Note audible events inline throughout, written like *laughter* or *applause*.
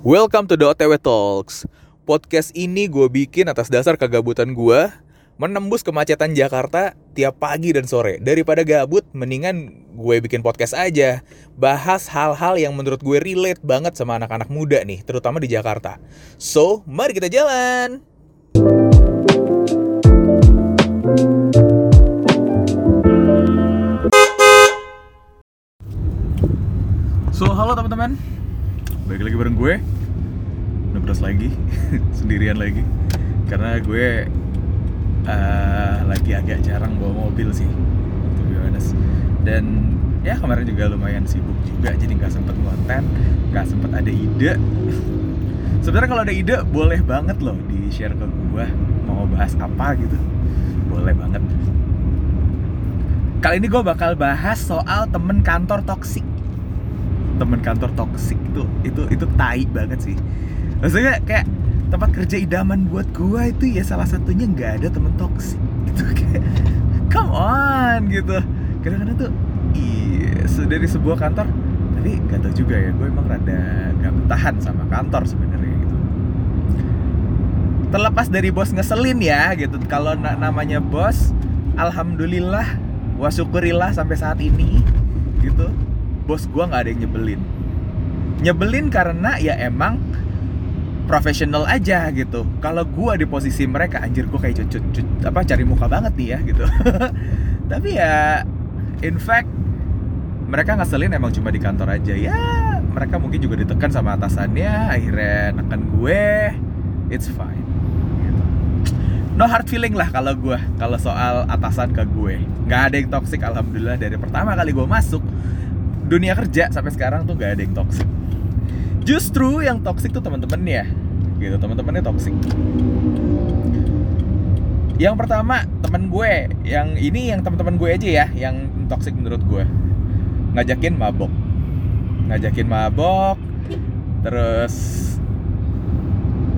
Welcome to the OTW Talks. Podcast ini gue bikin atas dasar kegabutan gue menembus kemacetan Jakarta tiap pagi dan sore. Daripada gabut, mendingan gue bikin podcast aja. Bahas hal-hal yang menurut gue relate banget sama anak-anak muda nih, terutama di Jakarta. So, mari kita jalan! So, halo teman-teman. Balik lagi bareng gue. Nebras lagi, *laughs* sendirian lagi. Karena gue uh, lagi agak jarang bawa mobil sih, to be honest. Dan ya kemarin juga lumayan sibuk juga, jadi nggak sempet konten, nggak sempet ada ide. *laughs* Sebenarnya kalau ada ide boleh banget loh di share ke gue mau bahas apa gitu, boleh banget. Kali ini gue bakal bahas soal temen kantor toksik temen kantor toksik itu itu itu tai banget sih. Maksudnya kayak tempat kerja idaman buat gua itu ya salah satunya nggak ada temen toksik gitu *laughs* kayak come on gitu. Kadang-kadang tuh iya dari sebuah kantor tapi gak tau juga ya gue emang rada gak bertahan sama kantor sebenarnya gitu. Terlepas dari bos ngeselin ya gitu. Kalau na namanya bos alhamdulillah wa syukurillah sampai saat ini gitu bos gue nggak ada yang nyebelin. Nyebelin karena ya emang profesional aja gitu. Kalau gue di posisi mereka anjir gue kayak cut, cut, apa cari muka banget nih ya gitu. *laughs* Tapi ya in fact mereka ngeselin emang cuma di kantor aja. Ya mereka mungkin juga ditekan sama atasannya akhirnya nekan gue it's fine gitu. no hard feeling lah kalau gue kalau soal atasan ke gue. Nggak ada yang toxic alhamdulillah dari pertama kali gue masuk dunia kerja sampai sekarang tuh nggak ada yang toxic. Justru yang toxic tuh teman-temannya gitu. Teman-temannya toxic. Yang pertama teman gue. Yang ini yang teman-teman gue aja ya yang toxic menurut gue. Ngajakin mabok. Ngajakin mabok terus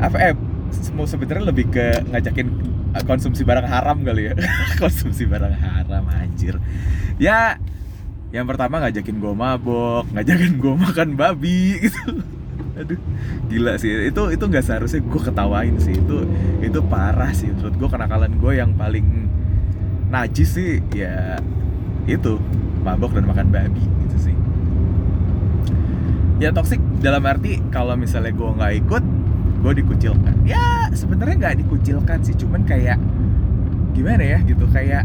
apa eh semua sebenarnya lebih ke ngajakin konsumsi barang haram kali ya. *laughs* Konsumsi barang haram anjir. Ya yang pertama ngajakin gue mabok ngajakin gue *laughs* makan babi gitu. Aduh gila sih. Itu itu nggak seharusnya gue ketawain sih. Itu itu parah sih. Menurut gue kenakalan gue yang paling najis sih ya itu mabok dan makan babi gitu sih. Ya toksik dalam arti kalau misalnya gue nggak ikut gue dikucilkan. Ya sebenarnya nggak dikucilkan sih. Cuman kayak gimana ya gitu. Kayak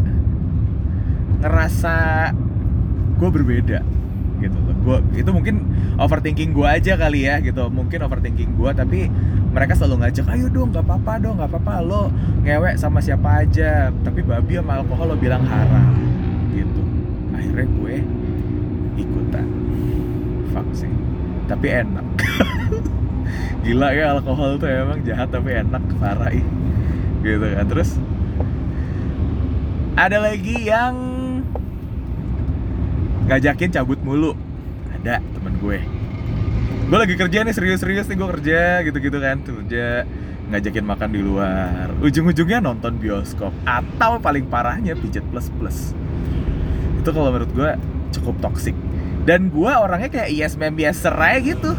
ngerasa gue berbeda gitu loh. Gue itu mungkin overthinking gue aja kali ya gitu. Mungkin overthinking gue tapi mereka selalu ngajak ayo dong nggak apa-apa dong nggak apa-apa. Lo ngewek sama siapa aja. Tapi babi sama alkohol lo bilang haram gitu. Akhirnya gue ikutan. Sih. Tapi enak. *laughs* Gila ya alkohol tuh emang jahat tapi enak parah ih. Gitu kan. Terus ada lagi yang ngajakin cabut mulu. Ada temen gue. Gue lagi kerja nih serius-serius nih gue kerja gitu-gitu kan. Kerja ngajakin makan di luar. Ujung-ujungnya nonton bioskop. Atau paling parahnya pijet plus plus. Itu kalau menurut gue cukup toksik dan gue orangnya kayak yes ma'am yes serai gitu.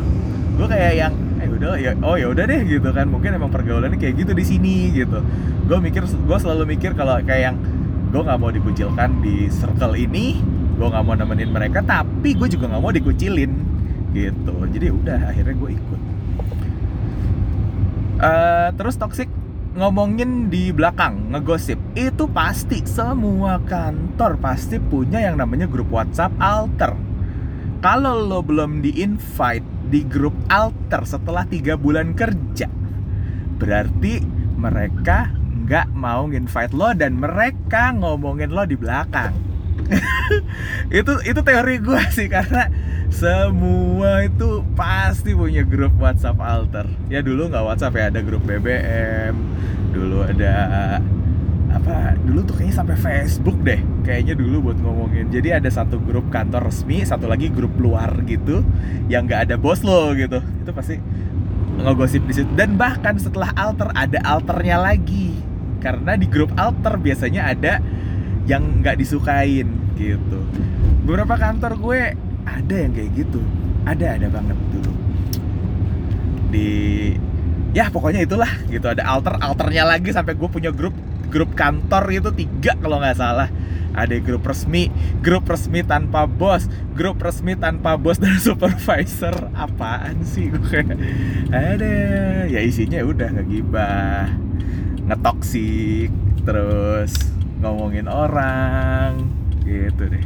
Gue kayak yang eh udah ya oh ya udah deh gitu kan. Mungkin emang pergaulannya kayak gitu di sini gitu. Gue mikir gue selalu mikir kalau kayak yang gue nggak mau dikucilkan di circle ini gue nggak mau nemenin mereka tapi gue juga nggak mau dikucilin. Gitu. Jadi udah akhirnya gue ikut. Uh, terus toxic ngomongin di belakang ngegosip. Itu pasti semua kantor pasti punya yang namanya grup WhatsApp alter. Kalau lo belum di invite di grup alter setelah tiga bulan kerja berarti mereka nggak mau invite lo dan mereka ngomongin lo di belakang *laughs* itu itu teori gue sih karena semua itu pasti punya grup WhatsApp alter. Ya dulu nggak WhatsApp ya ada grup BBM dulu ada apa dulu tuh kayaknya sampai Facebook deh kayaknya dulu buat ngomongin. Jadi ada satu grup kantor resmi satu lagi grup luar gitu yang nggak ada bos lo gitu. Itu pasti ngegosip di situ. Dan bahkan setelah alter ada alternya lagi. Karena di grup alter biasanya ada yang nggak disukain gitu. Beberapa kantor gue ada yang kayak gitu. Ada ada banget dulu di ya pokoknya itulah gitu. Ada alter alternya lagi sampai gue punya grup grup kantor itu tiga kalau nggak salah. Ada grup resmi, grup resmi tanpa bos, grup resmi tanpa bos dan *laughs* supervisor. Apaan sih gue? Ada. Ya isinya udah ngegibah, ngetoksik, terus ngomongin orang. Gitu deh.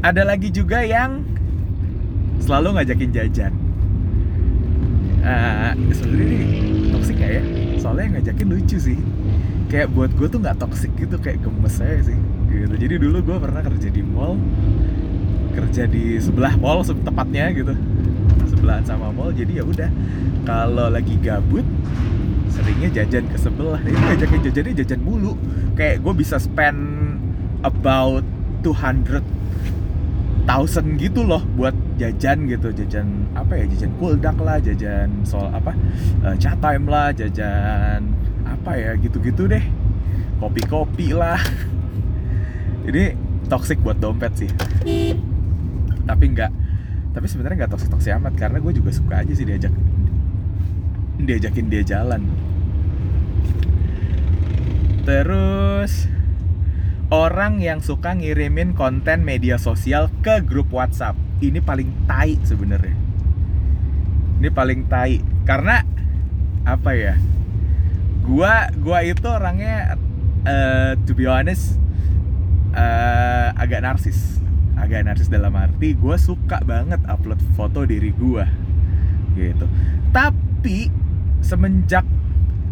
Ada lagi juga yang selalu ngajakin jajan. Uh, sebenarnya toksik gak ya? Soalnya ngajakin lucu sih. Kayak buat gue tuh nggak toxic gitu kayak gemes saya sih. Gitu. Jadi dulu gue pernah kerja di mall. Kerja di sebelah mall tepatnya gitu. Sebelahan sama mall. Jadi ya udah kalau lagi gabut seringnya jajan ke sebelah. Ini ngajakin jajannya jajan mulu. Kayak gue bisa spend about 200 thousand gitu loh buat jajan gitu. Jajan apa ya? Jajan kuldak lah jajan soal apa uh, chat time lah jajan apa ya? Gitu-gitu deh. Kopi-kopi lah. *laughs* Ini toxic buat dompet sih. Tapi nggak tapi sebenarnya nggak toxic toxic amat karena gue juga suka aja sih diajak diajakin dia jalan terus. Orang yang suka ngirimin konten media sosial ke grup WhatsApp. Ini paling tai sebenarnya. Ini paling tai. Karena apa ya gua gua itu orangnya uh, to be honest uh, agak narsis. Agak narsis dalam arti gue suka banget upload foto diri gue gitu. Tapi semenjak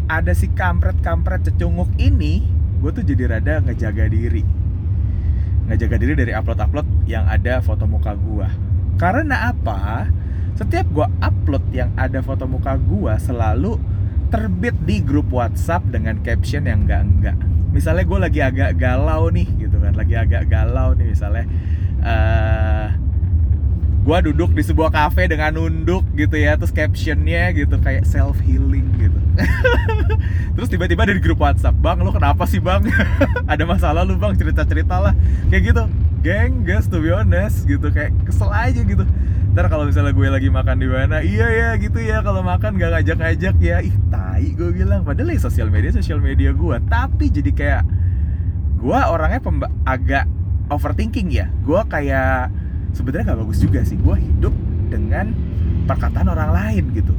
ada si kampret-kampret cecunguk ini gue tuh jadi rada ngejaga diri ngejaga diri dari upload-upload yang ada foto muka gue karena apa setiap gue upload yang ada foto muka gue selalu terbit di grup WhatsApp dengan caption yang enggak-enggak. Misalnya gue lagi agak galau nih gitu kan, lagi agak galau nih misalnya. Uh, gue duduk di sebuah cafe dengan nunduk gitu ya, terus captionnya gitu kayak self healing gitu. *laughs* terus tiba-tiba dari grup WhatsApp, bang lo kenapa sih bang? *laughs* Ada masalah lu bang cerita-cerita lah, kayak gitu. Geng, guys, to be honest gitu. Kayak kesel aja gitu. Ntar kalau misalnya gue lagi makan di mana iya ya gitu ya kalau makan gak ngajak-ngajak ya. Ih tai gue bilang. Padahal ya sosial media sosial media gue tapi jadi kayak gue orangnya agak overthinking ya. Gue kayak sebenarnya gak bagus juga sih. Gue hidup dengan perkataan orang lain gitu.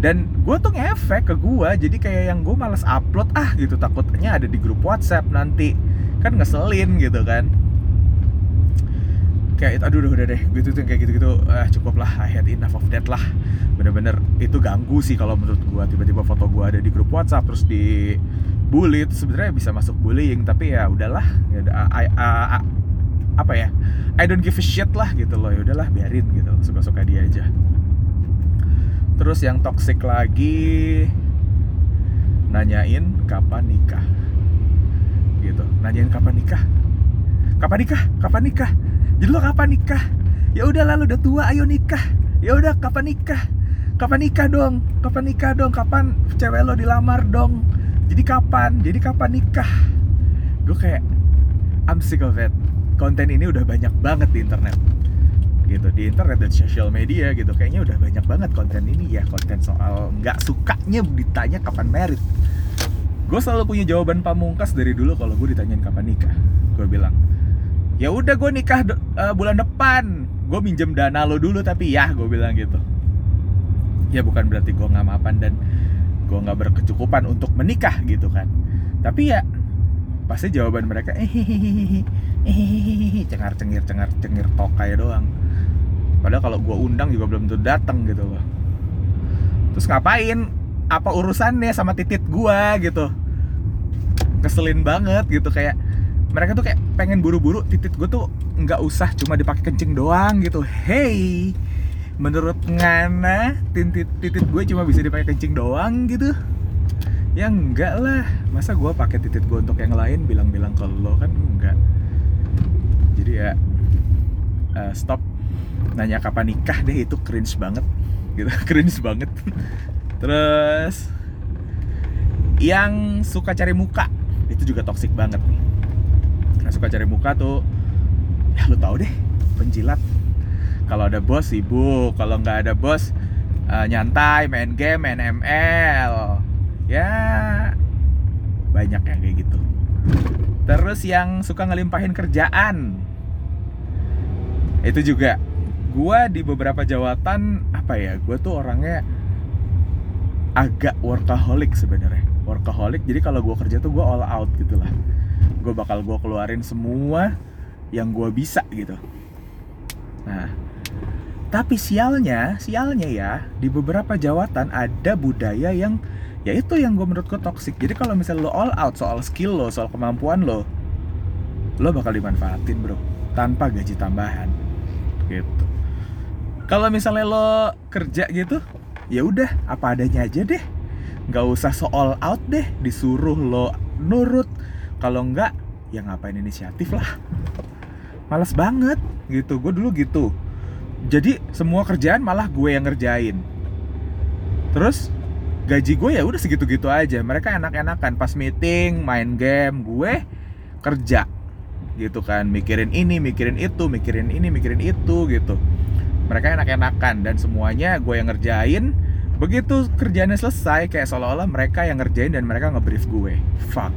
Dan gue tuh ngefek ke gue jadi kayak yang gue males upload ah gitu. Takutnya ada di grup WhatsApp nanti. Kan ngeselin gitu kan. Kayak aduh udah, udah deh. Gitu tuh kayak gitu gitu ah, cukup lah. I had enough of that lah. Bener-bener itu ganggu sih kalau menurut gua. Tiba-tiba foto gua ada di grup WhatsApp terus di bully itu sebenarnya bisa masuk bullying tapi ya udahlah. Ya I, I, I, apa ya I don't give a shit lah gitu loh ya udahlah biarin gitu suka-suka dia aja. Terus yang toxic lagi nanyain kapan nikah. Gitu nanyain kapan nikah. Kapan nikah? Kapan nikah? Jadi lo kapan nikah? Ya udah lalu udah tua ayo nikah. Ya udah kapan nikah? Kapan nikah dong? Kapan nikah dong? Kapan cewek lo dilamar dong? Jadi kapan? Jadi kapan nikah? Gue kayak I'm sick of it konten ini udah banyak banget di internet. Gitu di internet dan social media gitu kayaknya udah banyak banget konten ini ya konten soal nggak sukanya ditanya kapan merit. Gue selalu punya jawaban pamungkas dari dulu kalau gue ditanyain kapan nikah. Gue bilang ya udah gue nikah uh, bulan depan. Gue minjem dana lo dulu tapi ya gue bilang gitu. Ya bukan berarti gue nggak mapan dan gue nggak berkecukupan untuk menikah gitu kan. Tapi ya pasti jawaban mereka eh cengar cengir cengar cengir tokai doang. Padahal kalau gue undang juga belum tentu datang gitu loh. Terus ngapain? Apa urusannya sama titit gue gitu? Keselin banget gitu kayak mereka tuh kayak pengen buru-buru titit gue tuh nggak usah cuma dipakai kencing doang gitu. Hey menurut ngana titit titit gue cuma bisa dipakai kencing doang gitu? Ya enggak lah. Masa gue pakai titit gue untuk yang lain? Bilang-bilang ke lo kan enggak uh, stop nanya kapan nikah deh itu cringe banget. Gitu *laughs* cringe banget. Terus yang suka cari muka itu juga toxic banget. Nih suka cari muka tuh ya lu tau deh penjilat. Kalau ada bos sibuk. Kalau nggak ada bos uh, nyantai main game main ML ya banyak yang kayak gitu. Terus yang suka ngelimpahin kerjaan itu juga. Gue di beberapa jawatan apa ya gue tuh orangnya agak workaholic sebenarnya. Workaholic jadi kalau gue kerja tuh gue all out gitu lah. Gue bakal gue keluarin semua yang gue bisa gitu. Nah tapi sialnya sialnya ya di beberapa jawatan ada budaya yang ya itu yang gue menurut gue toxic. Jadi kalau misalnya lo all out soal skill lo soal kemampuan lo lo bakal dimanfaatin bro. Tanpa gaji tambahan gitu. Kalau misalnya lo kerja gitu ya udah apa adanya aja deh. Nggak usah so all out deh disuruh lo nurut. Kalau nggak ya ngapain inisiatif lah. Males banget gitu. Gue dulu gitu. Jadi semua kerjaan malah gue yang ngerjain. Terus gaji gue ya udah segitu-gitu aja. Mereka enak-enakan. Pas meeting main game gue kerja gitu kan. Mikirin ini mikirin itu mikirin ini mikirin itu gitu. Mereka enak-enakan dan semuanya gue yang ngerjain. Begitu kerjanya selesai kayak seolah-olah mereka yang ngerjain dan mereka ngebrief gue. Fuck.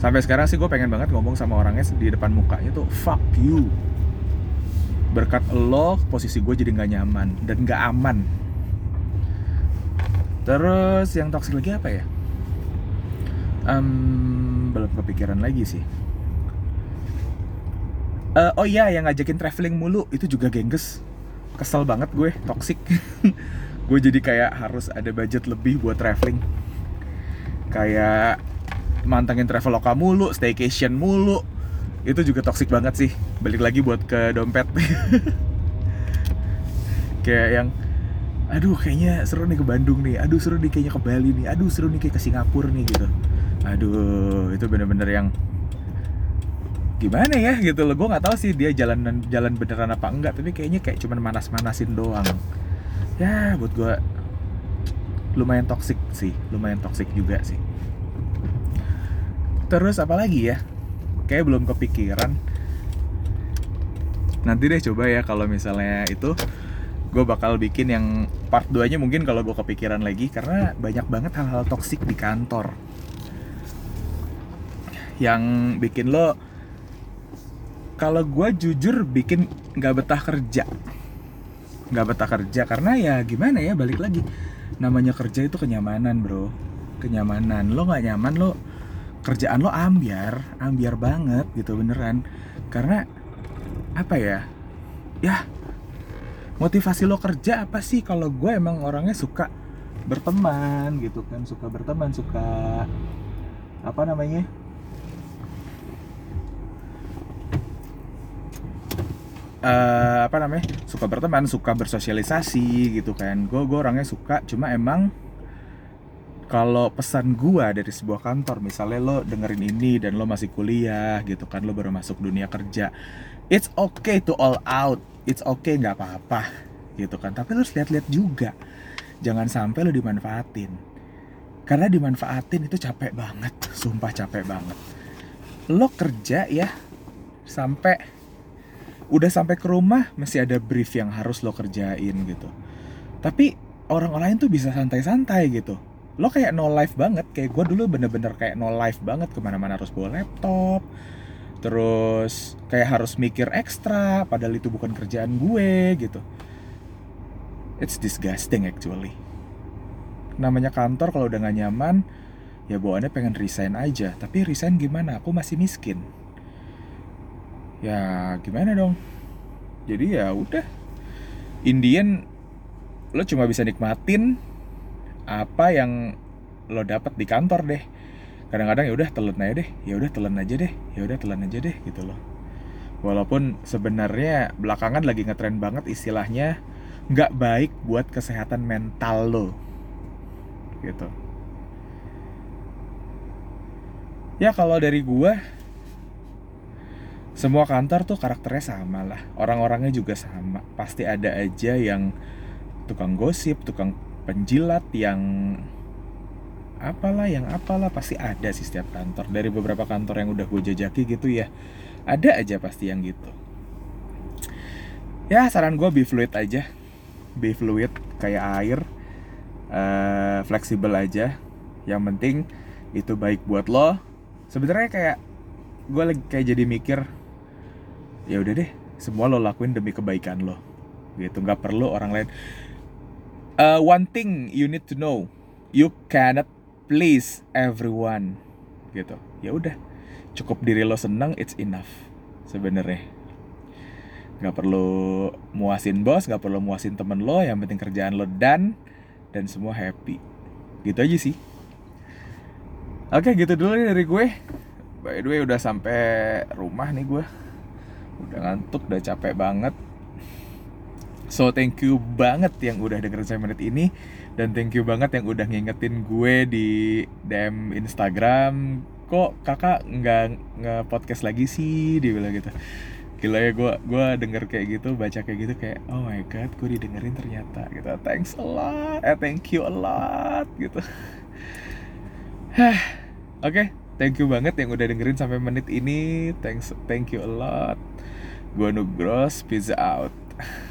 Sampai sekarang sih gue pengen banget ngomong sama orangnya di depan mukanya tuh fuck you. Berkat lo posisi gue jadi nggak nyaman dan nggak aman. Terus yang toxic lagi apa ya? Um, belum kepikiran lagi sih uh, oh iya yang ngajakin traveling mulu itu juga gengges. Kesel banget gue toxic. *laughs* Gue jadi kayak harus ada budget lebih buat traveling. Kayak mantengin traveloka mulu staycation mulu. Itu juga toxic banget sih. Balik lagi buat ke dompet. *laughs* Kayak yang aduh kayaknya seru nih ke Bandung nih. Aduh seru nih kayaknya ke Bali nih. Aduh seru nih kayak ke Singapura nih gitu. Aduh itu bener-bener yang gimana ya gitu loh. Gue nggak tahu sih dia jalan jalan beneran apa enggak tapi kayaknya kayak cuman manas-manasin doang. Ya buat gue lumayan toxic sih lumayan toxic juga sih. Terus apa lagi ya? Kayak belum kepikiran. Nanti deh coba ya kalau misalnya itu gue bakal bikin yang part 2 nya mungkin kalau gue kepikiran lagi karena banyak banget hal-hal toksik di kantor. Yang bikin lo kalau gue jujur bikin nggak betah kerja. Nggak betah kerja karena ya gimana ya balik lagi. Namanya kerja itu kenyamanan bro. Kenyamanan. Lo nggak nyaman lo kerjaan lo ambiar ambiar banget gitu beneran. Karena apa ya ya motivasi lo kerja apa sih? Kalau gue emang orangnya suka berteman gitu kan suka berteman suka apa namanya uh, apa namanya suka berteman suka bersosialisasi gitu kan. Gue gue orangnya suka cuma emang kalau pesan gua dari sebuah kantor misalnya lo dengerin ini dan lo masih kuliah gitu kan lo baru masuk dunia kerja it's okay to all out it's okay nggak apa-apa gitu kan. Tapi lo harus lihat-lihat juga jangan sampai lo dimanfaatin. Karena dimanfaatin itu capek banget sumpah capek banget. Lo kerja ya sampai udah sampai ke rumah masih ada brief yang harus lo kerjain gitu. Tapi orang lain tuh bisa santai-santai gitu. Lo kayak no life banget kayak gue dulu bener-bener kayak no life banget ke mana-mana harus bawa laptop terus kayak harus mikir ekstra padahal itu bukan kerjaan gue gitu. It's disgusting actually. Namanya kantor kalau udah gak nyaman ya bawaannya pengen resign aja. Tapi resign gimana? Aku masih miskin ya gimana dong? Jadi ya udah. Indian lo cuma bisa nikmatin apa yang lo dapat di kantor deh. Kadang-kadang ya udah telan aja deh. Ya udah telan aja deh. Ya udah telan aja deh gitu loh. Walaupun sebenarnya belakangan lagi ngetren banget istilahnya nggak baik buat kesehatan mental lo. Gitu. Ya kalau dari gua semua kantor tuh karakternya sama lah. Orang-orangnya juga sama. Pasti ada aja yang tukang gosip tukang penjilat yang apalah yang apalah pasti ada sih setiap kantor. Dari beberapa kantor yang udah gue jajaki gitu ya ada aja pasti yang gitu. Ya saran gue be fluid aja. Be fluid kayak air uh, fleksibel aja. Yang penting itu baik buat lo. Sebenarnya kayak gue lagi kayak jadi mikir ya udah deh semua lo lakuin demi kebaikan lo. Gitu nggak perlu orang lain. Uh, one thing you need to know you cannot please everyone. Gitu ya udah. Cukup diri lo seneng it's enough sebenarnya. Nggak perlu muasin bos nggak perlu muasin temen lo yang penting kerjaan lo dan dan semua happy. Gitu aja sih. Oke gitu dulu nih dari gue. By the way udah sampai rumah nih gue udah ngantuk udah capek banget. So thank you banget yang udah dengerin saya menit ini. Dan thank you banget yang udah ngingetin gue di DM Instagram. Kok kakak nggak nge podcast lagi sih? Dia bilang gitu. Gila ya gue gue denger kayak gitu baca kayak gitu kayak oh my god gue didengerin ternyata gitu. Thanks a lot. Eh thank you a lot gitu. *sighs* Oke. okay, thank you banget yang udah dengerin sampai menit ini. Thanks thank you a lot. Gue Nugros pizza out *laughs*